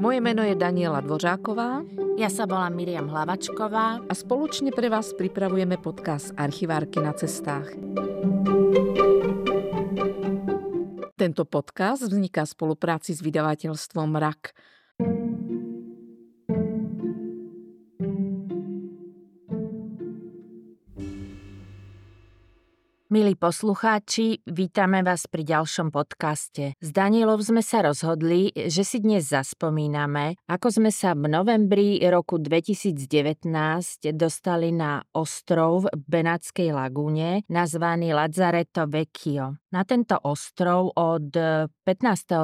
Moje meno je Daniela Dvořáková. Ja sa volám Miriam Hlavačková. A spoločne pre vás pripravujeme podcast Archivárky na cestách. Tento podcast vzniká v spolupráci s vydavateľstvom RAK. Milí poslucháči, vítame vás pri ďalšom podcaste. S Danielov sme sa rozhodli, že si dnes zaspomíname, ako sme sa v novembri roku 2019 dostali na ostrov v Benátskej lagúne, nazvaný Lazzaretto Vecchio. Na tento ostrov od 15.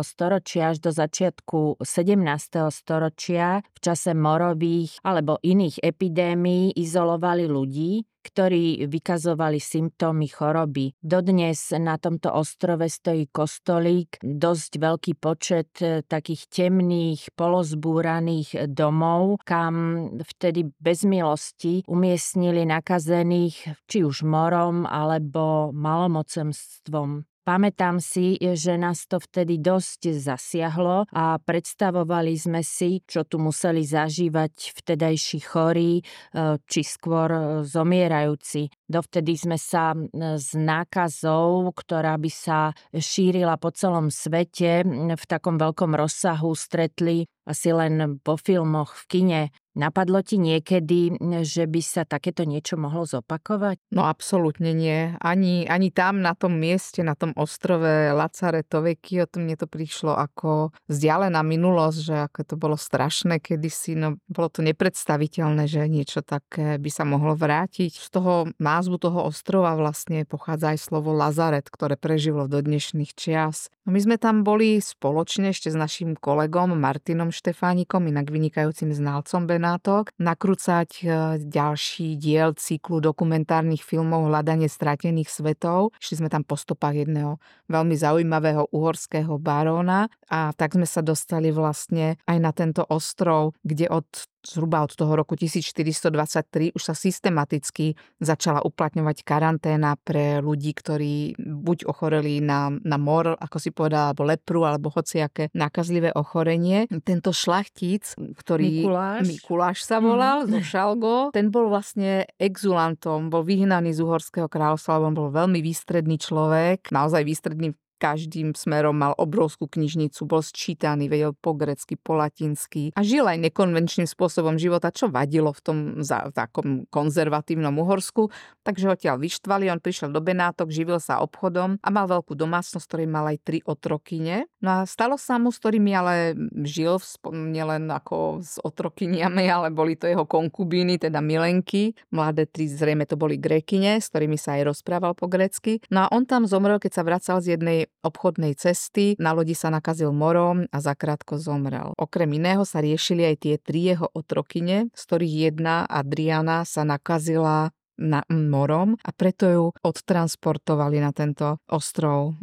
storočia až do začiatku 17. storočia v čase morových alebo iných epidémií izolovali ľudí, ktorí vykazovali symptómy choroby. Dodnes na tomto ostrove stojí kostolík, dosť veľký počet e, takých temných, polozbúraných domov, kam vtedy bez milosti umiestnili nakazených či už morom alebo malomocemstvom. Pamätám si, že nás to vtedy dosť zasiahlo a predstavovali sme si, čo tu museli zažívať vtedajší chorí, e, či skôr zomierajúci. Dovtedy sme sa s nákazou, ktorá by sa šírila po celom svete v takom veľkom rozsahu, stretli asi len po filmoch v kine. Napadlo ti niekedy, že by sa takéto niečo mohlo zopakovať? No absolútne nie. Ani, ani tam na tom mieste, na tom ostrove Lazareto Vecchio, to mne to prišlo ako vzdialená minulosť, že ako to bolo strašné kedysi, no bolo to nepredstaviteľné, že niečo také by sa mohlo vrátiť. Z toho názvu toho ostrova vlastne pochádza aj slovo Lazaret, ktoré prežilo do dnešných čias. No my sme tam boli spoločne ešte s našim kolegom Martinom Štefánikom, inak vynikajúcim znalcom Benátok, nakrúcať e, ďalší diel cyklu dokumentárnych filmov Hľadanie stratených svetov. Šli sme tam po stopách jedného veľmi zaujímavého uhorského baróna a tak sme sa dostali vlastne aj na tento ostrov, kde od zhruba od toho roku 1423 už sa systematicky začala uplatňovať karanténa pre ľudí, ktorí buď ochoreli na, na mor, ako si povedala, alebo lepru, alebo hociaké nakazlivé ochorenie. Tento šlachtic, ktorý Mikuláš, Mikuláš sa volal, mm. zo Šalgo, ten bol vlastne exulantom, bol vyhnaný z Uhorského kráľovstva, on bol veľmi výstredný človek, naozaj výstredný každým smerom mal obrovskú knižnicu, bol sčítaný, vedel po grecky, po latinsky a žil aj nekonvenčným spôsobom života, čo vadilo v tom za, takom konzervatívnom Uhorsku. Takže ho tiaľ vyštvali, on prišiel do Benátok, živil sa obchodom a mal veľkú domácnosť, ktorý mal aj tri otrokyne. No a stalo sa mu, s ktorými ale žil nielen ako s otrokyniami, ale boli to jeho konkubíny, teda milenky. Mladé tri zrejme to boli grékyne, s ktorými sa aj rozprával po grecky. No a on tam zomrel, keď sa vracal z jednej obchodnej cesty, na lodi sa nakazil morom a zakrátko zomrel. Okrem iného sa riešili aj tie tri jeho otrokyne, z ktorých jedna, Adriana, sa nakazila na morom a preto ju odtransportovali na tento ostrov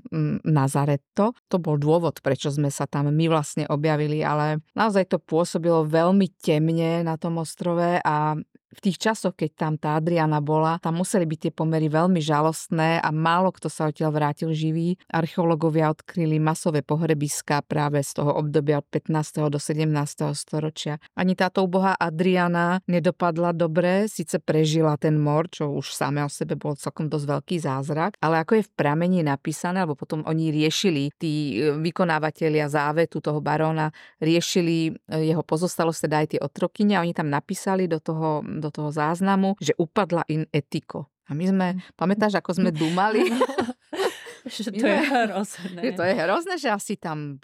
Nazaretto. To bol dôvod, prečo sme sa tam my vlastne objavili, ale naozaj to pôsobilo veľmi temne na tom ostrove a v tých časoch, keď tam tá Adriana bola, tam museli byť tie pomery veľmi žalostné a málo kto sa odtiaľ vrátil živý. Archeológovia odkryli masové pohrebiska práve z toho obdobia od 15. do 17. storočia. Ani táto ubohá Adriana nedopadla dobre, síce prežila ten mor, čo už samé o sebe bol celkom dosť veľký zázrak, ale ako je v pramení napísané, alebo potom oni riešili, tí e, vykonávateľia závetu toho baróna, riešili e, jeho pozostalosť, teda aj tie otrokyne oni tam napísali do toho do toho záznamu, že upadla in etiko. A my sme, hm. pamätáš, ako sme dumali? Že to je hrozné. Že to je hrozné, že asi tam,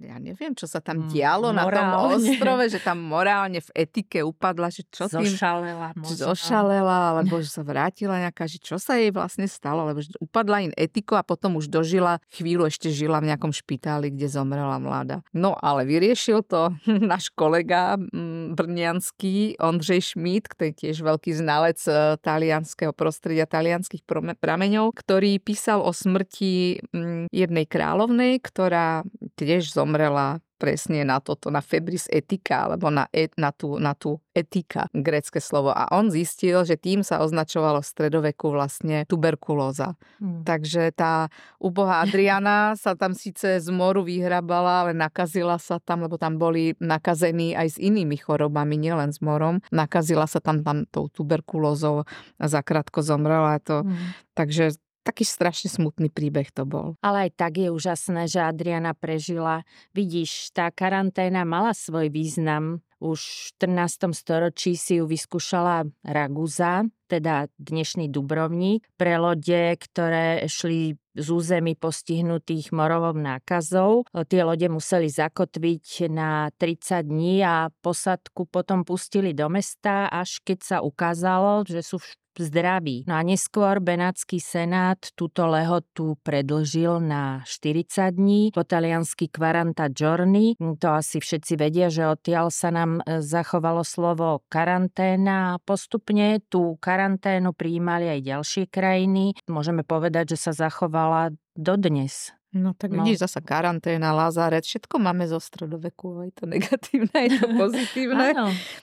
ja neviem, čo sa tam hm, dialo morálne. na tom ostrove, že tam morálne v etike upadla, že čo tým... Zošalela možno. Zošalela, alebo že sa vrátila nejaká, že čo sa jej vlastne stalo, lebo že upadla in etiko a potom už dožila, chvíľu ešte žila v nejakom špitáli, kde zomrela mladá. No ale vyriešil to náš kolega mm, brnianský Ondřej Šmít, ktorý je tiež veľký znalec e, talianského prostredia, talianských prameňov, ktorý písal o smrti mm, jednej kráľovnej, ktorá tiež zomrela presne na toto, na febris etika, alebo na, et, na, tú, na tú etika, grécke slovo. A on zistil, že tým sa označovalo v stredoveku vlastne tuberkulóza. Hmm. Takže tá ubohá Adriana sa tam síce z moru vyhrabala, ale nakazila sa tam, lebo tam boli nakazení aj s inými chorobami, nielen s morom. Nakazila sa tam, tam tou tuberkulózou a zakrátko zomrela. To, hmm. Takže taký strašne smutný príbeh to bol. Ale aj tak je úžasné, že Adriana prežila. Vidíš, tá karanténa mala svoj význam. Už v 14. storočí si ju vyskúšala Raguza, teda dnešný Dubrovník, pre lode, ktoré šli z území postihnutých morovom nákazou. Tie lode museli zakotviť na 30 dní a posadku potom pustili do mesta, až keď sa ukázalo, že sú zdraví. No a neskôr Benátsky senát túto lehotu predlžil na 40 dní. Po taliansky Quaranta Giorni, to asi všetci vedia, že odtiaľ sa nám e, zachovalo slovo karanténa postupne tú karanténu prijímali aj ďalšie krajiny. Môžeme povedať, že sa zachovala dodnes. No tak no. vidíš, zasa karanténa, Lazarec, všetko máme zo stredoveku, aj to negatívne, aj to pozitívne.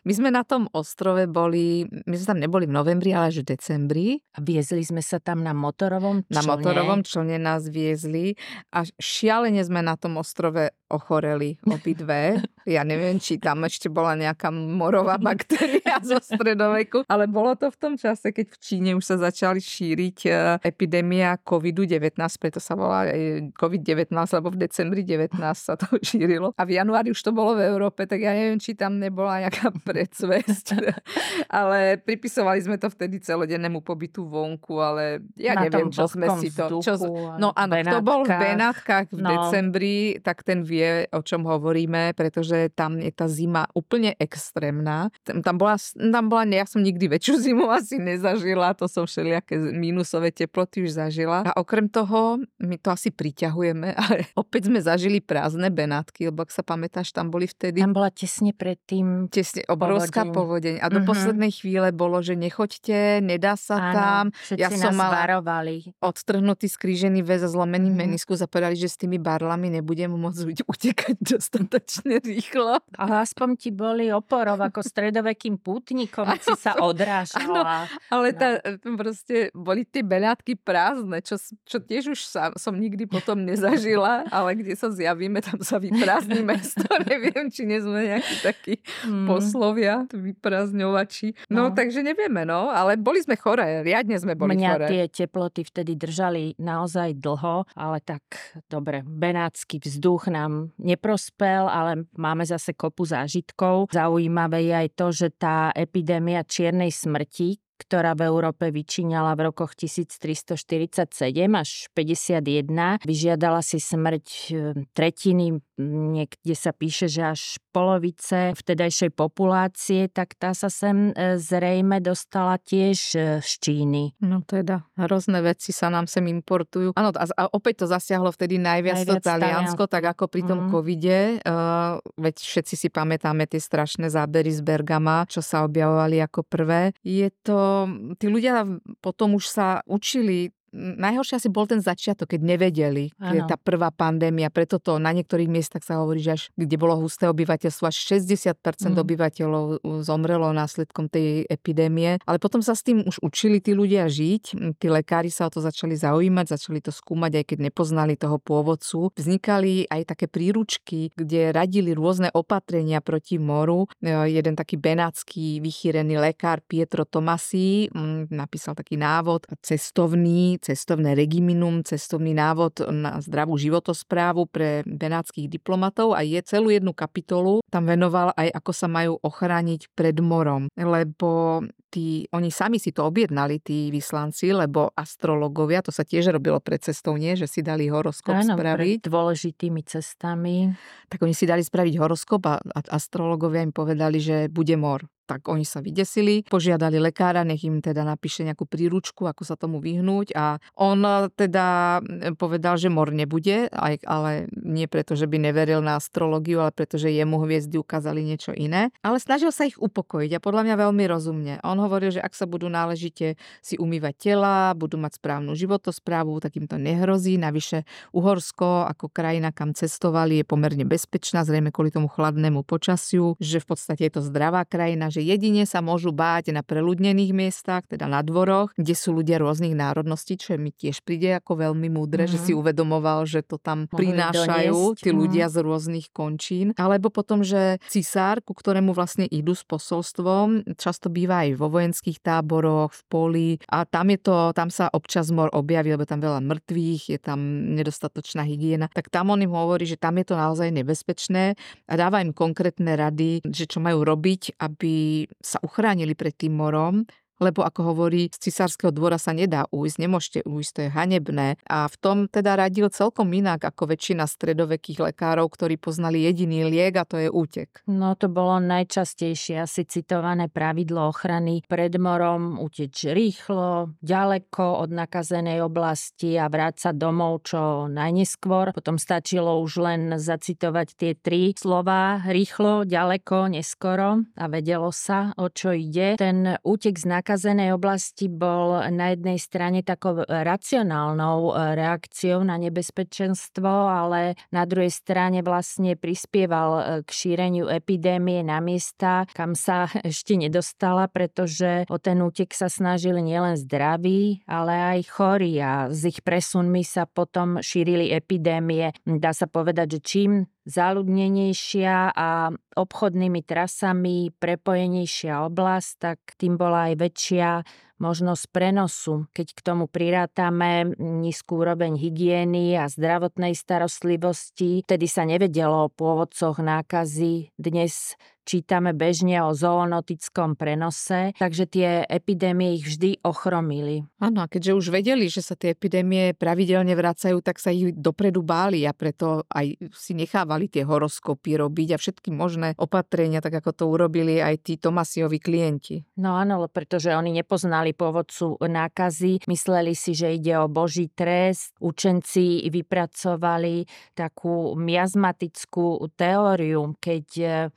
my sme na tom ostrove boli, my sme tam neboli v novembri, ale až v decembri. A viezli sme sa tam na motorovom člne. Na motorovom člne nás viezli a šialene sme na tom ostrove ochoreli obidve. Ja neviem, či tam ešte bola nejaká morová baktéria zo stredoveku, ale bolo to v tom čase, keď v Číne už sa začali šíriť e, epidémia COVID-19, preto sa volá COVID-19, lebo v decembri 19 sa to šírilo. A v januári už to bolo v Európe, tak ja neviem, či tam nebola nejaká predsvesť. ale pripisovali sme to vtedy celodennému pobytu vonku, ale ja Na neviem, čo sme si to... Čo, no áno, kto bol v Benátkach v no. decembri, tak ten vie, o čom hovoríme, pretože tam je tá zima úplne extrémna. Tam bola, tam bola, ja som nikdy väčšiu zimu asi nezažila, to som všelijaké minusové teploty už zažila. A okrem toho, my to asi priťahujeme ale opäť sme zažili prázdne Benátky, lebo ak sa pamätáš, tam boli vtedy... Tam bola tesne predtým Tesne, obrovská povodeň. povodeň. A do uh-huh. poslednej chvíle bolo, že nechoďte, nedá sa Áno, tam. Ja som mala varovali. odtrhnutý skrížený väz a zlomený uh-huh. meniskus a povedali, že s tými barlami nebudem môcť utekať dostatočne rýchlo. Ale aspoň ti boli oporov ako stredovekým pútnikom, si sa odrážala. Áno, ale no. tá, proste boli tie Benátky prázdne, čo, čo tiež už sa, som nikdy potom nezažila, ale kde sa zjavíme, tam sa vyprázdni mesto. Neviem, či nie sme nejakí takí mm. poslovia, vyprázdňovači. No, no, takže nevieme, no, ale boli sme choré, riadne sme boli Mňa choré. tie teploty vtedy držali naozaj dlho, ale tak dobre, benátsky vzduch nám neprospel, ale máme zase kopu zážitkov. Zaujímavé je aj to, že tá epidémia čiernej smrti, ktorá v Európe vyčíňala v rokoch 1347 až 51. Vyžiadala si smrť e, tretiny, niekde sa píše, že až polovice vtedajšej populácie, tak tá sa sem e, zrejme dostala tiež e, z Číny. No teda, hrozné veci sa nám sem importujú. Áno, a, a opäť to zasiahlo vtedy najviac, najviac to Taliansko, tak ako pri tom mm. covide. Uh, veď všetci si pamätáme tie strašné zábery z Bergama, čo sa objavovali ako prvé. Je to tí ľudia potom už sa učili najhoršie asi bol ten začiatok, keď nevedeli, keď tá prvá pandémia. Preto to na niektorých miestach sa hovorí, že až kde bolo husté obyvateľstvo, až 60% mm. obyvateľov zomrelo následkom tej epidémie. Ale potom sa s tým už učili tí ľudia žiť. Tí lekári sa o to začali zaujímať, začali to skúmať, aj keď nepoznali toho pôvodcu. Vznikali aj také príručky, kde radili rôzne opatrenia proti moru. E, jeden taký benátsky vychýrený lekár Pietro Tomasi napísal taký návod cestovný, cestovné regiminum, cestovný návod na zdravú životosprávu pre benátskych diplomatov a je celú jednu kapitolu tam venoval aj ako sa majú ochrániť pred morom, lebo tí, oni sami si to objednali, tí vyslanci, lebo astrologovia, to sa tiež robilo pred cestou, nie? Že si dali horoskop Áno, spraviť. dôležitými cestami. Tak oni si dali spraviť horoskop a astrologovia im povedali, že bude mor tak oni sa vydesili, požiadali lekára, nech im teda napíše nejakú príručku, ako sa tomu vyhnúť a on e, teda povedal, že mor nebude, aj, ale nie preto, že by neveril na astrologiu, ale preto, že jemu hviezdy ukázali niečo iné. Ale snažil sa ich upokojiť a podľa mňa veľmi rozumne. On hovoril, že ak sa budú náležite si umývať tela, budú mať správnu životosprávu, tak im to nehrozí. Navyše Uhorsko ako krajina, kam cestovali, je pomerne bezpečná, zrejme kvôli tomu chladnému počasiu, že v podstate je to zdravá krajina, že jedine sa môžu báť na preľudnených miestach, teda na dvoroch, kde sú ľudia rôznych národností, čo mi tiež príde ako veľmi múdre, mm-hmm. že si mhm. uvedomoval, že to tam Mohli prinášajú doniesť. tí ľudia mm. z rôznych končín. Alebo potom, že cisár, ku ktorému vlastne idú s posolstvom, často býva aj vo vojenských táboroch, v poli a tam je to, tam sa občas mor objaví, lebo tam veľa mŕtvych, je tam nedostatočná hygiena, tak tam on im hovorí, že tam je to naozaj nebezpečné a dáva im konkrétne rady, že čo majú robiť, aby sa uchránili pred tým morom lebo ako hovorí, z cisárskeho dvora sa nedá ujsť, nemôžete ujsť, to je hanebné. A v tom teda radil celkom inak ako väčšina stredovekých lekárov, ktorí poznali jediný liek a to je útek. No to bolo najčastejšie asi citované pravidlo ochrany pred morom, uteč rýchlo, ďaleko od nakazenej oblasti a vráť sa domov čo najneskôr. Potom stačilo už len zacitovať tie tri slova rýchlo, ďaleko, neskoro a vedelo sa, o čo ide. Ten útek z nakazenej oblasti bol na jednej strane takou racionálnou e, reakciou na nebezpečenstvo, ale na druhej strane vlastne prispieval e, k šíreniu epidémie na miesta, kam sa ešte nedostala, pretože o ten útek sa snažili nielen zdraví, ale aj chorí a s ich presunmi sa potom šírili epidémie. Dá sa povedať, že čím záľudnenejšia a obchodnými trasami prepojenejšia oblasť, tak tým bola aj väčšia možnosť prenosu. Keď k tomu prirátame nízku úroveň hygieny a zdravotnej starostlivosti, vtedy sa nevedelo o pôvodcoch nákazy. Dnes čítame bežne o zoonotickom prenose, takže tie epidémie ich vždy ochromili. Áno, a keďže už vedeli, že sa tie epidémie pravidelne vracajú, tak sa ich dopredu báli a preto aj si nechávali tie horoskopy robiť a všetky možné opatrenia, tak ako to urobili aj tí Tomasiovi klienti. No áno, pretože oni nepoznali pôvodcu nákazy, mysleli si, že ide o boží trest. Učenci vypracovali takú miazmatickú teóriu, keď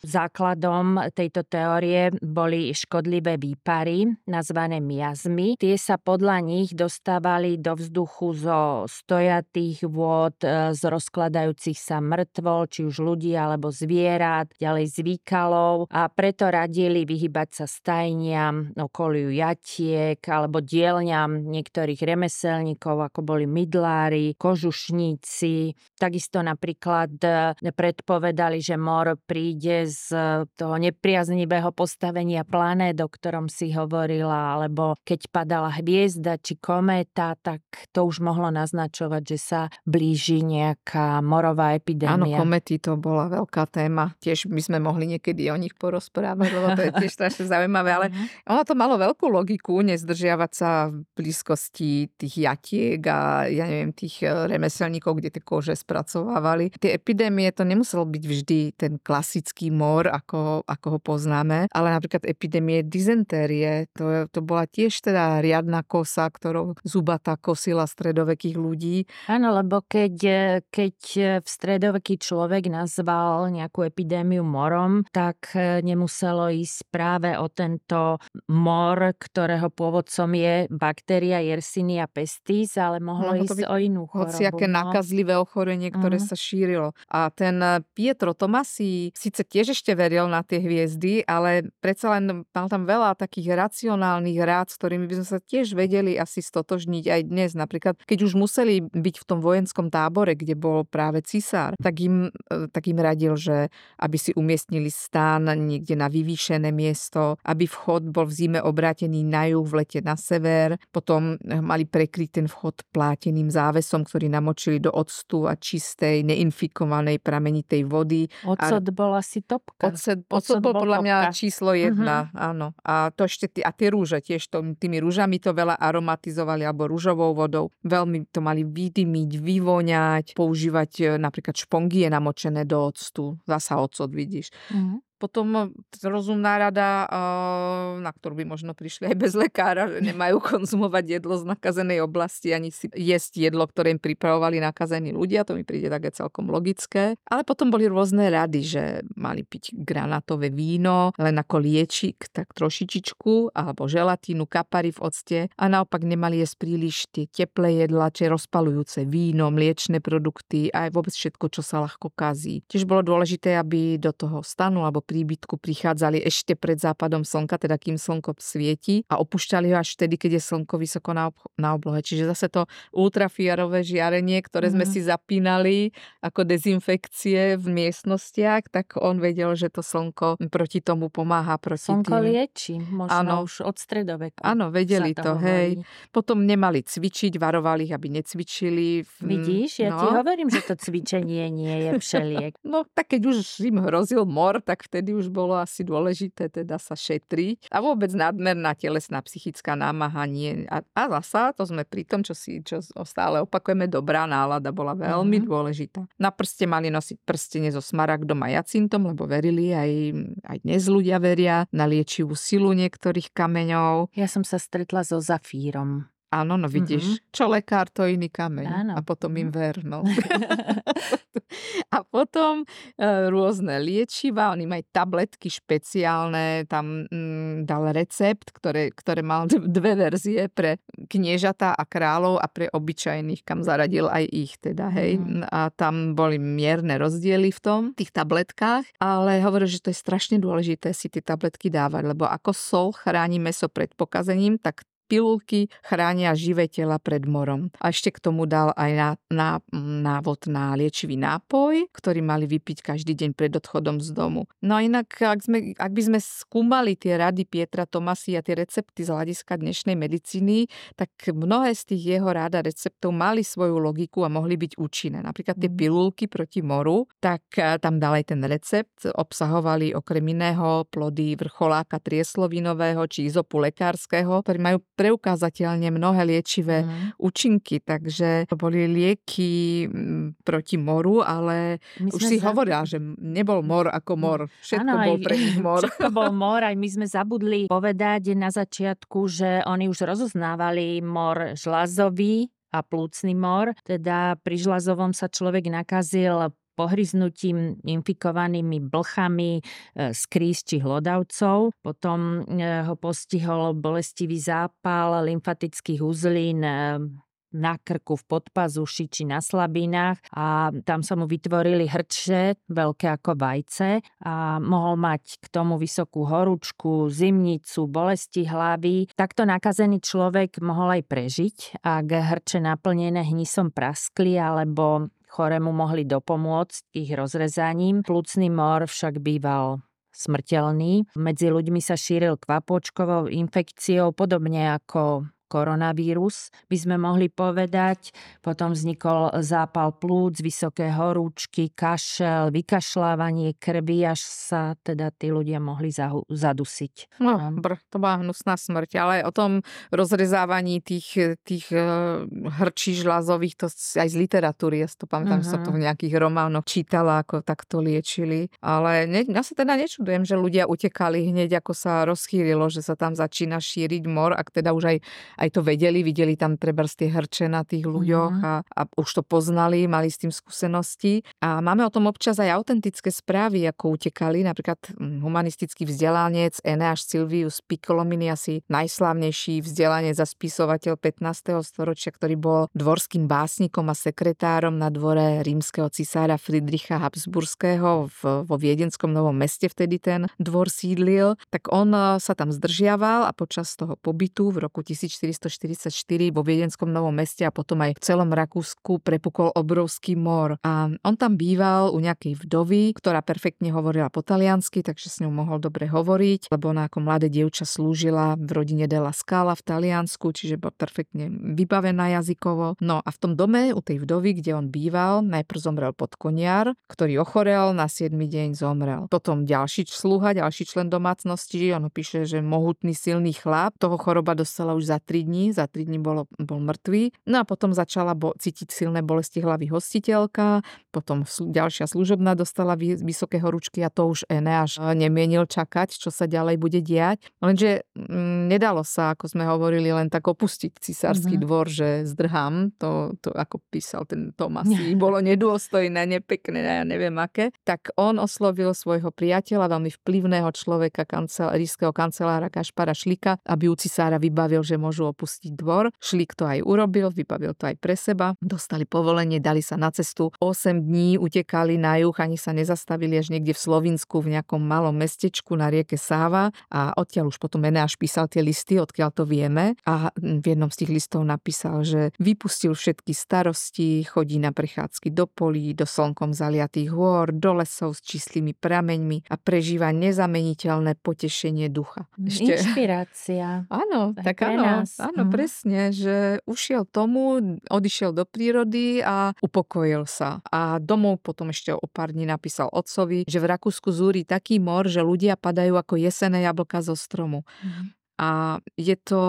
základ Základom tejto teórie boli škodlivé výpary, nazvané miazmy. Tie sa podľa nich dostávali do vzduchu zo stojatých vôd, e, z rozkladajúcich sa mŕtvol, či už ľudí alebo zvierat, ďalej zvykalov a preto radili vyhybať sa stajniam, okoliu jatiek alebo dielňam niektorých remeselníkov, ako boli mydlári, kožušníci. Takisto napríklad e, predpovedali, že mor príde z toho nepriaznivého postavenia planét, o ktorom si hovorila, alebo keď padala hviezda či kométa, tak to už mohlo naznačovať, že sa blíži nejaká morová epidémia. Áno, komety to bola veľká téma. Tiež by sme mohli niekedy o nich porozprávať, lebo to je tiež strašne zaujímavé, ale mhm. ono to malo veľkú logiku, nezdržiavať sa v blízkosti tých jatiek a ja neviem, tých e, remeselníkov, kde tie kože spracovávali. Tie epidémie to nemuselo byť vždy ten klasický mor, ako ako, ako ho poznáme, ale napríklad epidémie dizentérie, to, to bola tiež teda riadna kosa, ktorou zubatá kosila stredovekých ľudí. Áno, lebo keď, keď v stredoveký človek nazval nejakú epidémiu morom, tak nemuselo ísť práve o tento mor, ktorého pôvodcom je baktéria Yersinia pestis, ale mohlo no, ísť o inú chorobu. Hociaké no. nakazlivé ochorenie, ktoré uh-huh. sa šírilo. A ten Pietro Tomasi síce tiež ešte veril pozrel na tie hviezdy, ale predsa len mal tam veľa takých racionálnych rád, s ktorými by sme sa tiež vedeli asi stotožniť aj dnes. Napríklad, keď už museli byť v tom vojenskom tábore, kde bol práve cisár, tak im, e, tak im radil, že aby si umiestnili stán niekde na vyvýšené miesto, aby vchod bol v zime obrátený na juh, v lete na sever. Potom e, mali prekryť ten vchod pláteným závesom, ktorý namočili do octu a čistej, neinfikovanej pramenitej vody. Ocot a... bol asi topka. Ocet ocet, bol podľa mňa číslo jedna, uh-huh. áno. A to ešte, a tie rúže tiež, to, tými rúžami to veľa aromatizovali, alebo rúžovou vodou. Veľmi to mali vydymiť, vyvoňať, používať e, napríklad špongie namočené do octu. Zasa ocot, vidíš. Uh-huh. Potom rozumná rada, na ktorú by možno prišli aj bez lekára, že nemajú konzumovať jedlo z nakazenej oblasti, ani si jesť jedlo, ktoré im pripravovali nakazení ľudia, to mi príde také celkom logické. Ale potom boli rôzne rady, že mali piť granátové víno, len ako liečik, tak trošičičku, alebo želatínu, kapary v octe a naopak nemali jesť príliš tie teplé jedla, či rozpalujúce víno, mliečne produkty a aj vôbec všetko, čo sa ľahko kazí. Tiež bolo dôležité, aby do toho stanu alebo príbytku prichádzali ešte pred západom slnka, teda kým slnko svieti a opúšťali ho až vtedy, keď je slnko vysoko na, ob- na oblohe. Čiže zase to ultrafiarové žiarenie, ktoré sme mm. si zapínali ako dezinfekcie v miestnostiach, tak on vedel, že to slnko proti tomu pomáha. Proti slnko tým... lieči, možno ano. už od stredoveku. Áno, vedeli to, hej. Potom nemali cvičiť, varovali ich, aby necvičili. Vidíš, ja no. ti hovorím, že to cvičenie nie je všeliek. no tak keď už im hrozil mor, tak vtedy už bolo asi dôležité teda sa šetriť. A vôbec nadmerná telesná psychická námaha nie. A, a zasa, to sme pri tom, čo si čo stále opakujeme, dobrá nálada bola veľmi mm-hmm. dôležitá. Na prste mali nosiť prstenie so smaragdom a jacintom, lebo verili, aj, aj dnes ľudia veria na liečivú silu niektorých kameňov. Ja som sa stretla so zafírom. Áno, no vidíš, mm-hmm. čo lekár, to iný kameň. Áno. A potom im mhm. ver, no. a potom e, rôzne liečiva, oni majú tabletky špeciálne, tam mm, dal recept, ktoré, ktoré mal dve verzie pre kniežatá a kráľov a pre obyčajných, kam zaradil aj ich teda, hej. Mm. A tam boli mierne rozdiely v tom, tých tabletkách, ale hovoril, že to je strašne dôležité si tie tabletky dávať, lebo ako sol chráni meso pred pokazením, tak pilulky chránia živé tela pred morom. A ešte k tomu dal aj na, na, návod na liečivý nápoj, ktorý mali vypiť každý deň pred odchodom z domu. No a inak, ak, sme, ak by sme skúmali tie rady Pietra Tomasi a tie recepty z hľadiska dnešnej medicíny, tak mnohé z tých jeho rád a receptov mali svoju logiku a mohli byť účinné. Napríklad tie mm. pilulky proti moru, tak tam dal aj ten recept, obsahovali okrem iného plody vrcholáka trieslovinového či izopu lekárskeho, ktorí majú preukázateľne mnohé liečivé mm. účinky, takže to boli lieky mm, proti moru, ale my už si za... hovorila, že nebol mor ako mor. Všetko ano, bol pre nich mor. Všetko bol mor, aj my sme zabudli povedať na začiatku, že oni už rozoznávali mor žlazový a plúcný mor. Teda pri žlazovom sa človek nakazil pohryznutím infikovanými blchami e, z kríz či hlodavcov. Potom e, ho postihol bolestivý zápal lymfatických uzlín e, na krku, v podpazuši či na slabinách a tam sa mu vytvorili hrče veľké ako vajce a mohol mať k tomu vysokú horúčku, zimnicu, bolesti hlavy. Takto nakazený človek mohol aj prežiť, ak hrče naplnené hnisom praskli alebo chorému mohli dopomôcť ich rozrezaním. Plúcný mor však býval smrteľný. Medzi ľuďmi sa šíril kvapočkovou infekciou, podobne ako koronavírus, by sme mohli povedať. Potom vznikol zápal plúc, vysoké horúčky, kašel, vykašľávanie krvi, až sa teda tí ľudia mohli zadusiť. No, br, to bola hnusná smrť, ale o tom rozrezávaní tých, tých eh, hrčí žľazových, to aj z literatúry, ja to pamätám, uh-huh. som to v mhm. nejakých románoch čítala, ako takto liečili. Ale ne, ja sa teda nečudujem, že ľudia utekali hneď, ako sa rozchýrilo, že sa tam začína šíriť mor, ak teda už aj, aj to vedeli, videli tam treba z tie hrče na tých ľuďoch mm. a, a už to poznali, mali s tým skúsenosti. A máme o tom občas aj autentické správy, ako utekali. Napríklad hm, humanistický vzdelanec Eneáš Silvius Piccolomini, asi najslávnejší vzdelanec a spisovateľ 15. storočia, ktorý bol dvorským básnikom a sekretárom na dvore rímskeho cisára Friedricha Habsburského v, vo Viedenskom Novom meste vtedy ten dvor sídlil, tak on eh, sa tam zdržiaval a počas toho pobytu v roku 1400 1444 vo Viedenskom Novom meste a potom aj v celom Rakúsku prepukol obrovský mor. A on tam býval u nejakej vdovy, ktorá perfektne hovorila po taliansky, takže s ňou mohol dobre hovoriť, lebo ona ako mladé dievča slúžila v rodine Della Scala v Taliansku, čiže bola perfektne vybavená jazykovo. No a v tom dome u tej vdovy, kde on býval, najprv zomrel podkoniar, ktorý ochorel, na 7. deň zomrel. Potom ďalší sluha, ďalší člen domácnosti, on píše, že mohutný silný chlap, toho choroba dostala už za 3 3 dní, za 3 dní bolo, bol mŕtvý. No a potom začala bo- cítiť silné bolesti hlavy hostiteľka, potom ďalšia služobná dostala vysoké horúčky a to už Eneáš nemienil čakať, čo sa ďalej bude diať. Lenže m, mm, nedalo sa, ako sme hovorili, len tak opustiť cisársky mm-hmm. dvor, že zdrhám, to, to ako písal ten Tomasi, bolo nedôstojné, nepekné, ja neviem aké. Tak on oslovil svojho priateľa, veľmi vplyvného človeka, kancel, ríšského kancelára Kašpara Šlika, aby u cisára vybavil, že môžu opustiť dvor. Šlik to aj urobil, vybavil to aj pre seba. Dostali povolenie, dali sa na cestu. 8 dní utekali na juh, ani sa nezastavili až niekde v Slovinsku, v nejakom malom mestečku na rieke Sáva a odtiaľ už potom Eneáš písal tie listy, odkiaľ to vieme a v jednom z tých listov napísal, že vypustil všetky starosti, chodí na prechádzky do polí, do slnkom zaliatých hôr, do lesov s číslými prameňmi a prežíva nezameniteľné potešenie ducha. Ešte... Inšpirácia. Áno, tak áno, nás. Áno, mm. presne, že ušiel tomu, odišiel do prírody a upokojil sa. A domov potom ešte o pár dní napísal otcovi, že v Rakúsku zúri taký mor, že ľudia padajú ako jesené jablka zo stromu. Mm. A je to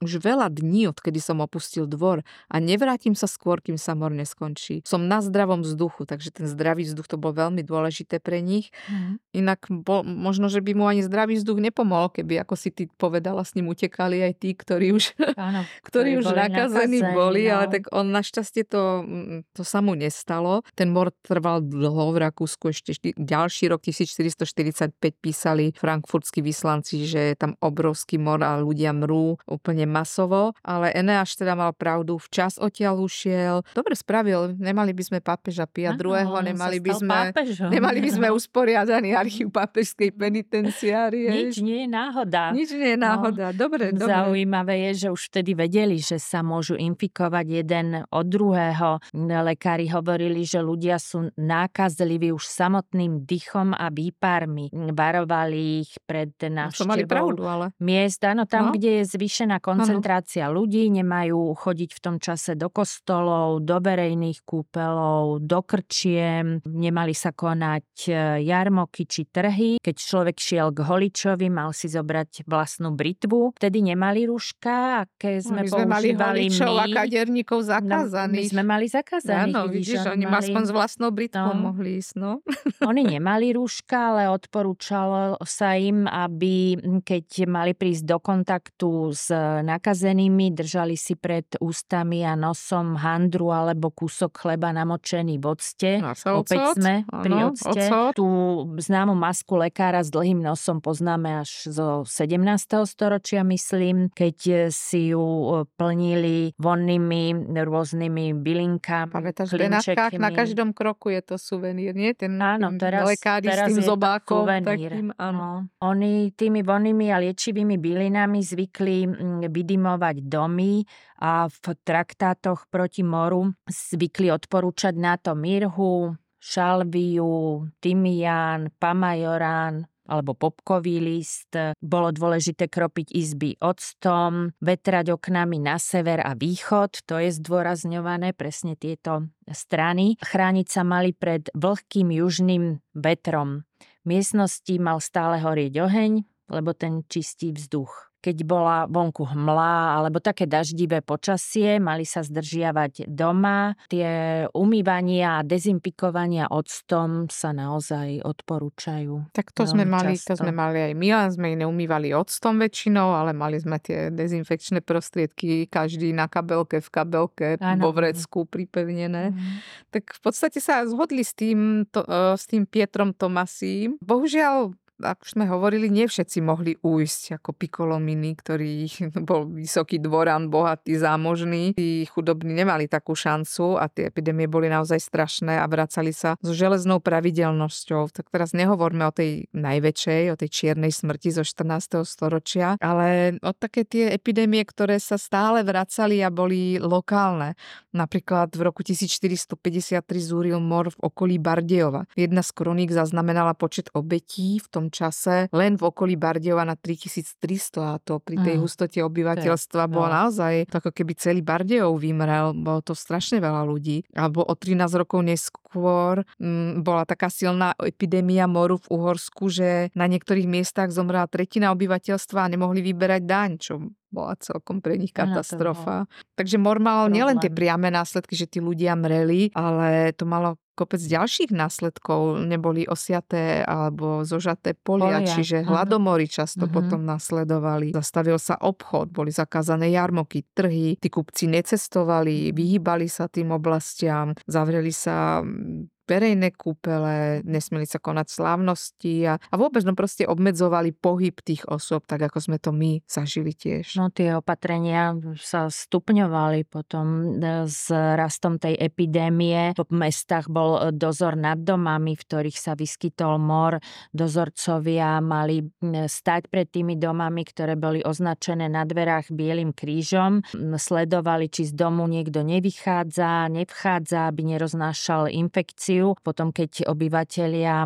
už veľa dní, odkedy som opustil dvor a nevrátim sa skôr, kým sa mor neskončí. Som na zdravom vzduchu, takže ten zdravý vzduch to bol veľmi dôležité pre nich. Mm. Inak bol, možno, že by mu ani zdravý vzduch nepomohol, keby, ako si ty povedala, s ním utekali aj tí, ktorí už, Áno, ktorí, ktorí už nakazení boli, no. ale tak on našťastie to, mm, to sa mu nestalo. Ten mor trval dlho v Rakúsku, ešte ďalší rok 1445 písali frankfurtskí vyslanci, že je tam obrovský mor a ľudia mrú úplne masovo, ale Eneáš teda mal pravdu, včas odtiaľ ušiel. Dobre spravil, nemali by sme pápeža Pia II, nemali by sme, nemali by sme usporiadaný archív pápežskej penitenciárie. Nič nie je náhoda. Nič nie je no. náhoda, no, dobre, dobre. Zaujímavé je, že už vtedy vedeli, že sa môžu infikovať jeden od druhého. Lekári hovorili, že ľudia sú nákazliví už samotným dychom a výparmi. Varovali ich pred návštevou no, mali pravdu, ale. miest miest, áno, tam, no. kde je zvýšená koncentrácia ano. ľudí, nemajú chodiť v tom čase do kostolov, do verejných kúpelov, do krčiem, nemali sa konať e, jarmoky či trhy. Keď človek šiel k holičovi, mal si zobrať vlastnú britvu. Vtedy nemali rúška, aké no, sme, no, my sme mali holičov my. a kaderníkov zakázaných. No, my sme mali zakázaných. Áno, vidíš, vidíš oni mali... aspoň s vlastnou britvou no. mohli ísť, no. oni nemali rúška, ale odporúčalo sa im, aby keď mali prísť ísť do kontaktu s nakazenými, držali si pred ústami a nosom handru alebo kúsok chleba namočený v octe. Opäť sme ano, pri octe. Ocot. Tú známu masku lekára s dlhým nosom poznáme až zo 17. storočia, myslím, keď si ju e, plnili vonnými rôznymi bylinkami. Pamätáš, v na každom kroku je to suvenír, nie? Ten, áno, teraz, teraz s tým zobákom. Takým, áno. No. Oni tými vonnými a liečivými bylinami zvykli mm, vydimovať domy a v traktátoch proti moru zvykli odporúčať na to mirhu, šalviu, tymián, pamajorán, alebo popkový list. Bolo dôležité kropiť izby octom, vetrať oknami na sever a východ, to je zdôrazňované presne tieto strany. Chrániť sa mali pred vlhkým južným vetrom. V miestnosti mal stále horieť oheň, lebo ten čistí vzduch keď bola vonku hmla alebo také daždivé počasie, mali sa zdržiavať doma. Tie umývania a dezinfikovania octom sa naozaj odporúčajú. Tak to sme, mali, to sme mali aj my, len sme neumývali octom väčšinou, ale mali sme tie dezinfekčné prostriedky každý na kabelke, v kabelke, ano. vo vrecku pripevnené. Mm. Tak v podstate sa zhodli s tým, to, e, s tým Pietrom Tomasím. Bohužiaľ ako sme hovorili, nie všetci mohli ujsť ako Piccolomini, ktorý bol vysoký dvoran, bohatý, zámožný. Tí chudobní nemali takú šancu a tie epidémie boli naozaj strašné a vracali sa so železnou pravidelnosťou. Tak teraz nehovorme o tej najväčšej, o tej čiernej smrti zo 14. storočia, ale o také tie epidémie, ktoré sa stále vracali a boli lokálne. Napríklad v roku 1453 zúril mor v okolí Bardejova. Jedna z kroník zaznamenala počet obetí v tom čase len v okolí Bardejova na 3300 a to pri tej mm. hustote obyvateľstva bolo no. naozaj to ako keby celý Bardejov vymrel, bolo to strašne veľa ľudí. Alebo o 13 rokov neskôr m, mm, bola taká silná epidémia moru v Uhorsku, že na niektorých miestach zomrela tretina obyvateľstva a nemohli vyberať daň, čo bola celkom pre nich katastrofa. Takže mor mal nielen tie priame následky, že tí ľudia mreli, ale to malo kopec ďalších následkov. Neboli osiaté alebo zožaté polia, polia. čiže hladomory často uh-huh. potom nasledovali. Zastavil sa obchod, boli zakázané jarmoky, trhy, tí kupci necestovali, vyhýbali sa tým oblastiam, zavreli sa verejné kúpele, nesmieli sa konať slávnosti a, a vôbec no proste obmedzovali pohyb tých osôb, tak ako sme to my zažili tiež. No tie opatrenia sa stupňovali potom e, s rastom tej epidémie. V mestách bol e, dozor nad domami, v ktorých sa vyskytol mor. Dozorcovia mali stať pred tými domami, ktoré boli označené na dverách bielým krížom. Sledovali, či z domu niekto nevychádza, nevchádza, aby neroznášal infekciu reakciu. Potom, keď obyvateľia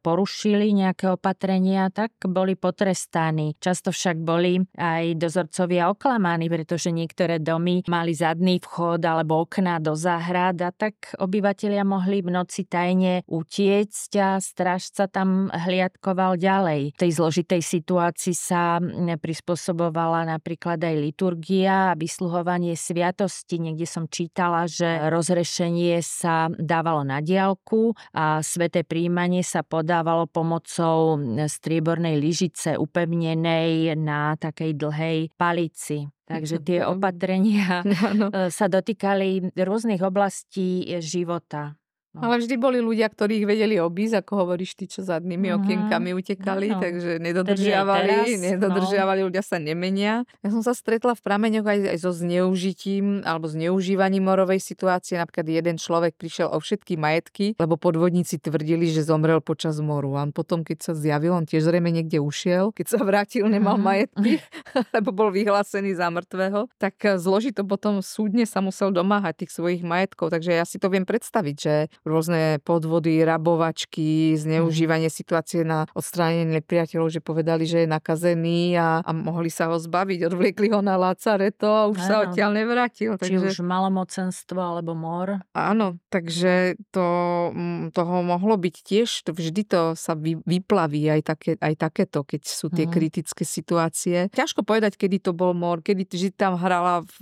porušili nejaké opatrenia, tak boli potrestaní. Často však boli aj dozorcovia oklamaní, pretože niektoré domy mali zadný vchod alebo okná do záhrad a tak obyvateľia mohli v noci tajne utiecť a strážca tam hliadkoval ďalej. V tej zložitej situácii sa prispôsobovala napríklad aj liturgia a vysluhovanie sviatosti. Niekde som čítala, že rozrešenie sa dávalo na diálku a sveté príjmanie sa podávalo pomocou striebornej lyžice upevnenej na takej dlhej palici. Takže tie opatrenia sa dotýkali rôznych oblastí života. No. Ale vždy boli ľudia, ktorí ich vedeli obísť, ako hovoríš ty, čo zadnými mm-hmm. okienkami utekali, no. takže nedodržiavali, teraz, no. nedodržiavali, no. ľudia sa nemenia. Ja som sa stretla v prameňoch aj, aj so zneužitím alebo zneužívaním morovej situácie. Napríklad jeden človek prišiel o všetky majetky, lebo podvodníci tvrdili, že zomrel počas moru. A potom, keď sa zjavil, on tiež zrejme niekde ušiel, keď sa vrátil, nemal mm-hmm. majetky, lebo bol vyhlásený za mŕtvého, tak zložito potom súdne sa musel domáhať tých svojich majetkov. Takže ja si to viem predstaviť, že rôzne podvody, rabovačky, zneužívanie mm. situácie na odstránenie nepriateľov, že povedali, že je nakazený a, a mohli sa ho zbaviť. Odvliekli ho na Lacareto a už Áno. sa odtiaľ nevrátil. Či takže... už malomocenstvo alebo mor. Áno, takže to, mm, toho mohlo byť tiež, to vždy to sa vy, vyplaví aj, také, aj takéto, keď sú tie mm. kritické situácie. Ťažko povedať, kedy to bol mor, kedy že tam hrala v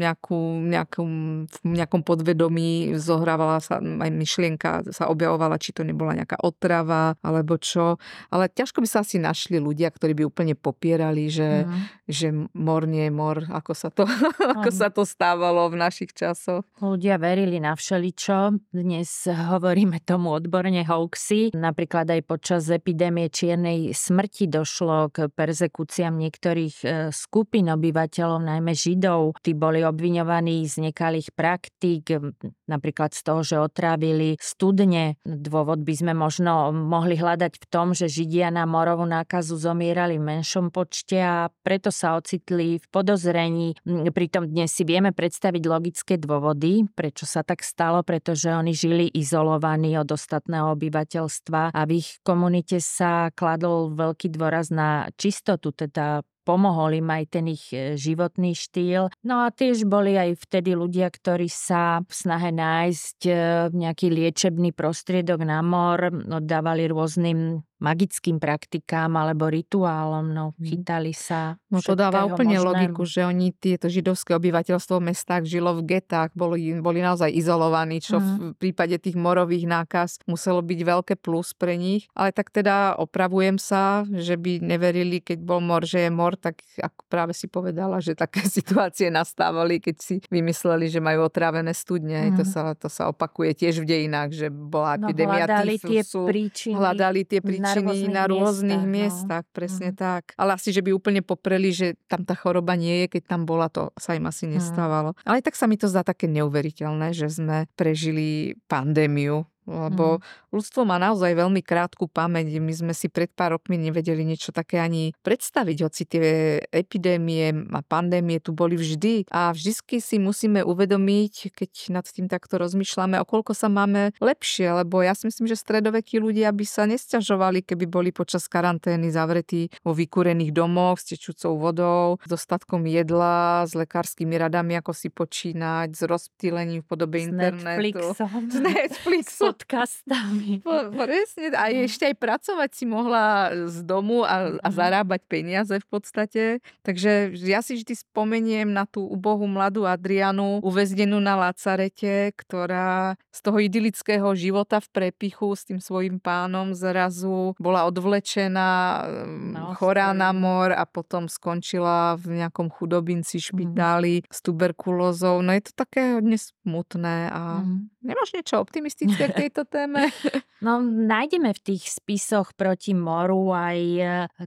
nejakú, nejakom, v nejakom podvedomí, zohrávala sa aj myšlienka sa objavovala, či to nebola nejaká otrava alebo čo. Ale ťažko by sa asi našli ľudia, ktorí by úplne popierali, že, mm. že mor nie je mor, ako sa, to, ako sa to stávalo v našich časoch. Ľudia verili na všeličo. Dnes hovoríme tomu odborne hoaxy. Napríklad aj počas epidémie čiernej smrti došlo k persekúciám niektorých e, skupín obyvateľov, najmä Židov. Tí boli obviňovaní z nekalých praktík, napríklad z toho, že otra otrávili studne. Dôvod by sme možno mohli hľadať v tom, že Židia na morovú nákazu zomierali v menšom počte a preto sa ocitli v podozrení. Pritom dnes si vieme predstaviť logické dôvody, prečo sa tak stalo, pretože oni žili izolovaní od ostatného obyvateľstva a v ich komunite sa kladol veľký dôraz na čistotu, teda pomohol im aj ten ich e, životný štýl. No a tiež boli aj vtedy ľudia, ktorí sa v snahe nájsť e, nejaký liečebný prostriedok na mor oddávali rôznym magickým praktikám alebo rituálom, no mhm. chytali sa. No to dáva úplne možného. logiku, že oni tieto židovské obyvateľstvo v mestách žilo v getách, boli, boli naozaj izolovaní, čo mm. v prípade tých morových nákaz muselo byť veľké plus pre nich. Ale tak teda opravujem sa, že by neverili, keď bol mor, že je mor, tak ako práve si povedala, že také situácie nastávali, keď si vymysleli, že majú otrávené studne. Mm. To, mhm. sa, to sa opakuje tiež v dejinách, že bola no, epidémia hľadali tie príčiny. Hľadali tie príčiny príčiny na rôznych miestach, no. miestach presne mm. tak. Ale asi, že by úplne popreli, že tam tá choroba nie je, keď tam bola, to sa im asi mhm. nestávalo. Mm. Ale tak sa mi to zdá také neuveriteľné, že sme prežili pandémiu lebo mm. Ľudstvo má naozaj veľmi krátku pamäť. My sme si pred pár rokmi nevedeli niečo také ani predstaviť, hoci tie epidémie a pandémie tu boli vždy. A vždy si musíme uvedomiť, keď nad tým takto rozmýšľame, okolko sa máme lepšie, lebo ja si myslím, že stredovekí ľudia by sa nesťažovali, keby boli počas karantény zavretí vo vykúrených domoch s tečúcou vodou, s dostatkom jedla, s lekárskymi radami, ako si počínať, s rozptýlením v podobe s internetu. Netflixom. S Netflixom. S podcastami. Presne. A ešte aj pracovať si mohla z domu a, a mhm. zarábať peniaze v podstate. Takže ja si vždy spomeniem na tú ubohú mladú Adrianu, uväznenú na Lacarete, ktorá z toho idylického života v prepichu s tým svojim pánom zrazu bola odvlečená, no, chorá na mor a potom skončila v nejakom chudobinci mhm. špitáli mm. s tuberkulózou. No je to také hodne smutné a mm. nemáš niečo optimistické k tejto téme? No, nájdeme v tých spisoch proti moru aj e,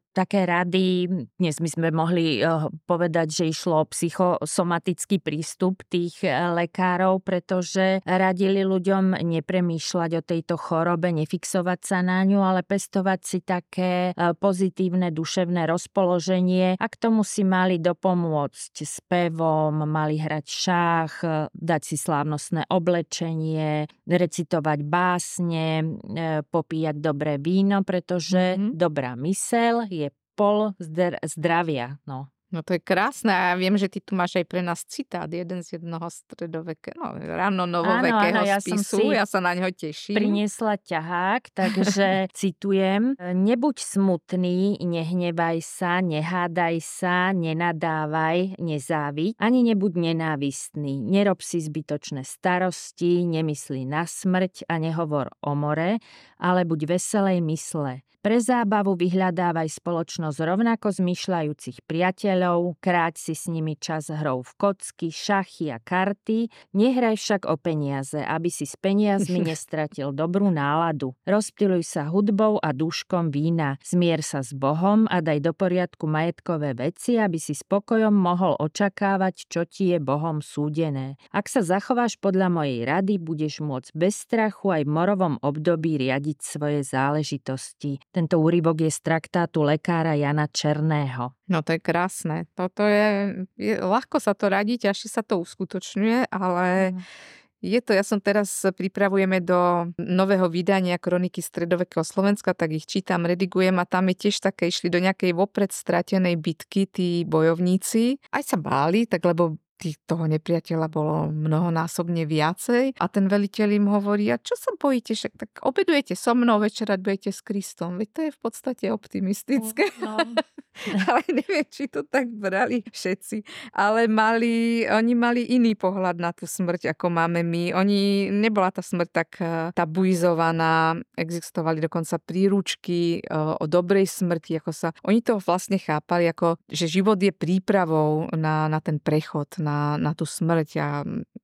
také rady. Dnes my sme mohli e, povedať, že išlo o psychosomatický prístup tých e, lekárov, pretože radili ľuďom nepremýšľať o tejto chorobe, nefixovať sa na ňu, ale pestovať si také pozitívne duševné rozpoloženie a k tomu si mali dopomôcť spevom, mali hrať šach, dať si slávnostné oblečenie, recitovať básne, E, popíjať dobré víno, pretože mm-hmm. dobrá mysel je pol zdravia. No. No to je krásne a viem, že ty tu máš aj pre nás citát, jeden z jednoho stredovekého, no ráno novovekého áno, áno, ja spisu, som si ja sa na ňo teším. Priniesla ťahák, takže citujem. Nebuď smutný, nehnevaj sa, nehádaj sa, nenadávaj, nezáviť, ani nebuď nenávistný. Nerob si zbytočné starosti, nemyslí na smrť a nehovor o more, ale buď veselej mysle. Pre zábavu vyhľadávaj spoločnosť rovnako zmyšľajúcich priateľov, kráť si s nimi čas hrou v kocky, šachy a karty, nehraj však o peniaze, aby si s peniazmi nestratil dobrú náladu. Rozptiluj sa hudbou a dúškom vína, zmier sa s Bohom a daj do poriadku majetkové veci, aby si spokojom mohol očakávať, čo ti je Bohom súdené. Ak sa zachováš podľa mojej rady, budeš môcť bez strachu aj v morovom období riadiť svoje záležitosti. Tento úryvok je z traktátu lekára Jana Černého. No to je krásne. Toto je, je ľahko sa to radí, ťažšie sa to uskutočňuje, ale mm. Je to, ja som teraz pripravujeme do nového vydania Kroniky stredovekého Slovenska, tak ich čítam, redigujem a tam je tiež také, išli do nejakej vopred stratenej bitky tí bojovníci. Aj sa báli, tak lebo tých, toho nepriateľa bolo mnohonásobne viacej a ten veliteľ im hovorí, a čo sa bojíte, však tak obedujete so mnou, večerať budete s Kristom. Veď to je v podstate optimistické. No, no. ale neviem, či to tak brali všetci. Ale mali, oni mali iný pohľad na tú smrť, ako máme my. Oni, nebola tá smrť tak eh, tabuizovaná, existovali dokonca príručky eh, o dobrej smrti, ako sa... Oni to vlastne chápali, ako, že život je prípravou na, na ten prechod, na na, na tú smrť a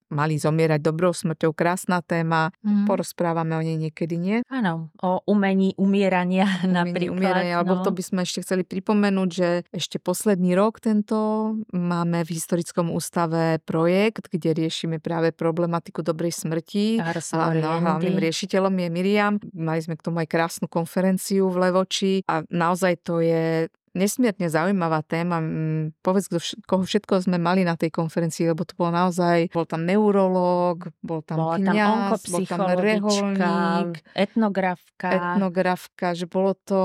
mali zomierať dobrou smrťou. Krásna téma, mm. porozprávame o nej niekedy, nie? Áno, o umení umierania umení napríklad. Umierania, no. to by sme ešte chceli pripomenúť, že ešte posledný rok tento máme v Historickom ústave projekt, kde riešime práve problematiku dobrej smrti. A hlavným riešiteľom je Miriam. Mali sme k tomu aj krásnu konferenciu v Levoči a naozaj to je nesmierne zaujímavá téma. Mm, povedz, koho všetko sme mali na tej konferencii, lebo to bolo naozaj, bol tam neurológ, bol tam Bola kniaz, tam bol tam reholník, etnografka. Etnografka, že bolo to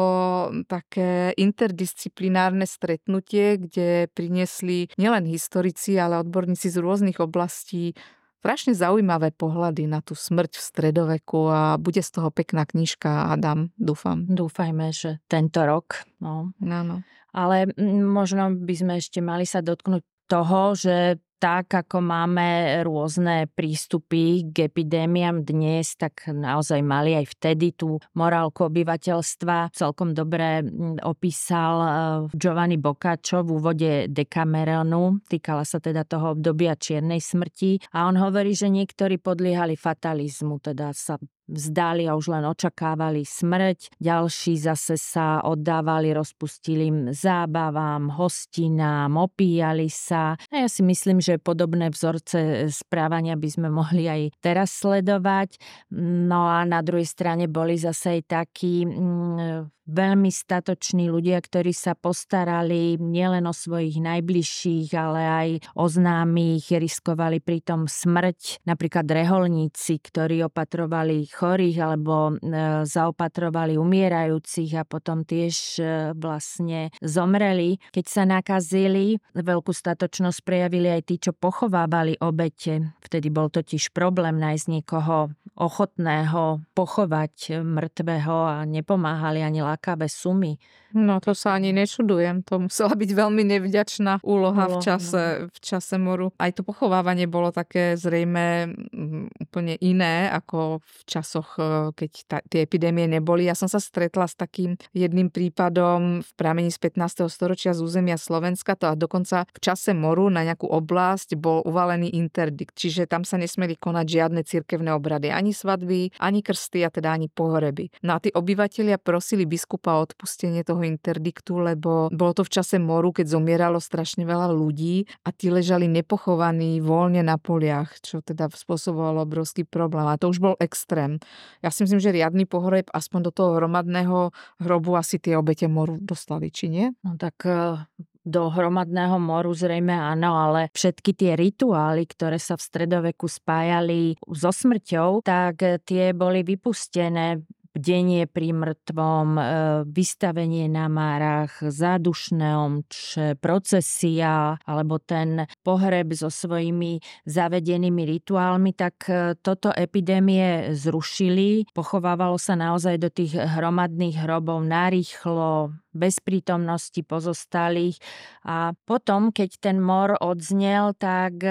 také interdisciplinárne stretnutie, kde priniesli nielen historici, ale odborníci z rôznych oblastí strašne zaujímavé pohľady na tú smrť v stredoveku a bude z toho pekná knižka, Adam, dúfam. Dúfajme, že tento rok. No. Áno. Ale možno by sme ešte mali sa dotknúť toho, že tak ako máme rôzne prístupy k epidémiám dnes, tak naozaj mali aj vtedy tú morálku obyvateľstva. Celkom dobre opísal e, Giovanni Boccaccio v úvode Decameronu. Týkala sa teda toho obdobia čiernej smrti. A on hovorí, že niektorí podliehali fatalizmu, teda sa vzdali a už len očakávali smrť. Ďalší zase sa oddávali rozpustilým zábavám, hostinám, opíjali sa. A ja si myslím, že podobné vzorce správania by sme mohli aj teraz sledovať. No a na druhej strane boli zase aj takí mm, veľmi statoční ľudia, ktorí sa postarali nielen o svojich najbližších, ale aj o známych, riskovali pritom smrť. Napríklad reholníci, ktorí opatrovali chorých alebo e, zaopatrovali umierajúcich a potom tiež e, vlastne zomreli. Keď sa nakazili, veľkú statočnosť prejavili aj tí, čo pochovávali obete. Vtedy bol totiž problém nájsť niekoho ochotného pochovať mŕtvého a nepomáhali ani lákavé sumy. No to sa ani nečudujem, to musela byť veľmi nevďačná úloha v čase, no. v čase moru. Aj to pochovávanie bolo také zrejme mm, úplne iné ako v časoch, e, keď ta, tie epidémie neboli. Ja som sa stretla s takým jedným prípadom v pramení z 15. storočia z územia Slovenska, to a dokonca v čase moru na nejakú oblasť bol uvalený interdikt, čiže tam sa nesmeli konať žiadne cirkevné obrady, ani svadby, ani krsty a teda ani pohreby. No a tí obyvatelia prosili biskupa o odpustenie toho interdiktu, lebo bolo to v čase moru, keď zomieralo strašne veľa ľudí a tí ležali nepochovaní voľne na poliach, čo teda spôsobovalo obrovský problém. A to už bol extrém. Ja si myslím, že riadny pohreb aspoň do toho hromadného hrobu asi tie obete moru dostali, či nie? No tak e, do hromadného moru zrejme áno, ale všetky tie rituály, ktoré sa v stredoveku spájali so smrťou, tak tie boli vypustené bdenie pri mŕtvom, e, vystavenie na márach, zádušné omče, procesia alebo ten pohreb so svojimi zavedenými rituálmi, tak e, toto epidémie zrušili. Pochovávalo sa naozaj do tých hromadných hrobov narýchlo, bez prítomnosti pozostalých. A potom, keď ten mor odznel, tak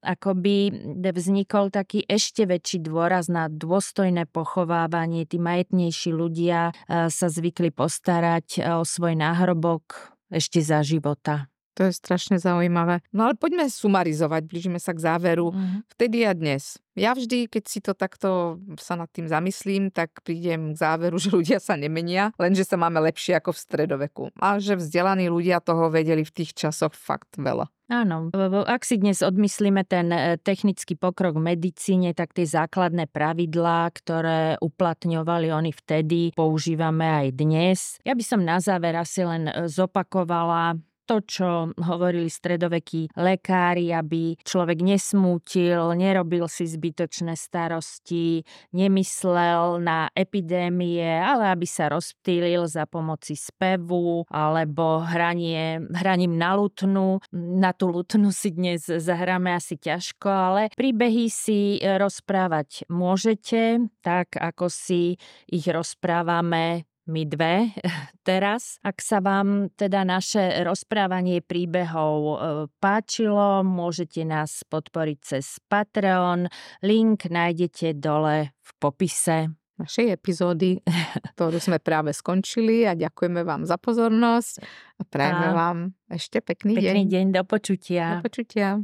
akoby vznikol taký ešte väčší dôraz na dôstojné pochovávanie. Tí majetnejší ľudia e, sa zvykli postarať e, o svoj náhrobok ešte za života. To je strašne zaujímavé. No ale poďme sumarizovať, blížime sa k záveru. Mm. Vtedy a dnes. Ja vždy, keď si to takto sa nad tým zamyslím, tak prídem k záveru, že ľudia sa nemenia, lenže sa máme lepšie ako v stredoveku. A že vzdelaní ľudia toho vedeli v tých časoch fakt veľa. Áno, ak si dnes odmyslíme ten e, technický pokrok v medicíne, tak tie základné pravidlá, ktoré uplatňovali oni vtedy, používame aj dnes. Ja by som na záver asi len e, zopakovala to, čo hovorili stredovekí lekári, aby človek nesmútil, nerobil si zbytočné starosti, nemyslel na epidémie, ale aby sa rozptýlil za pomoci spevu alebo hranie, hraním na lutnu. Na tú lutnu si dnes zahráme asi ťažko, ale príbehy si rozprávať môžete, tak ako si ich rozprávame my dve teraz. Ak sa vám teda naše rozprávanie príbehov e, páčilo, môžete nás podporiť cez Patreon. Link nájdete dole v popise našej epizódy, ktorú sme práve skončili a ďakujeme vám za pozornosť a prajeme vám ešte pekný, pekný deň. deň. Do počutia. Do počutia.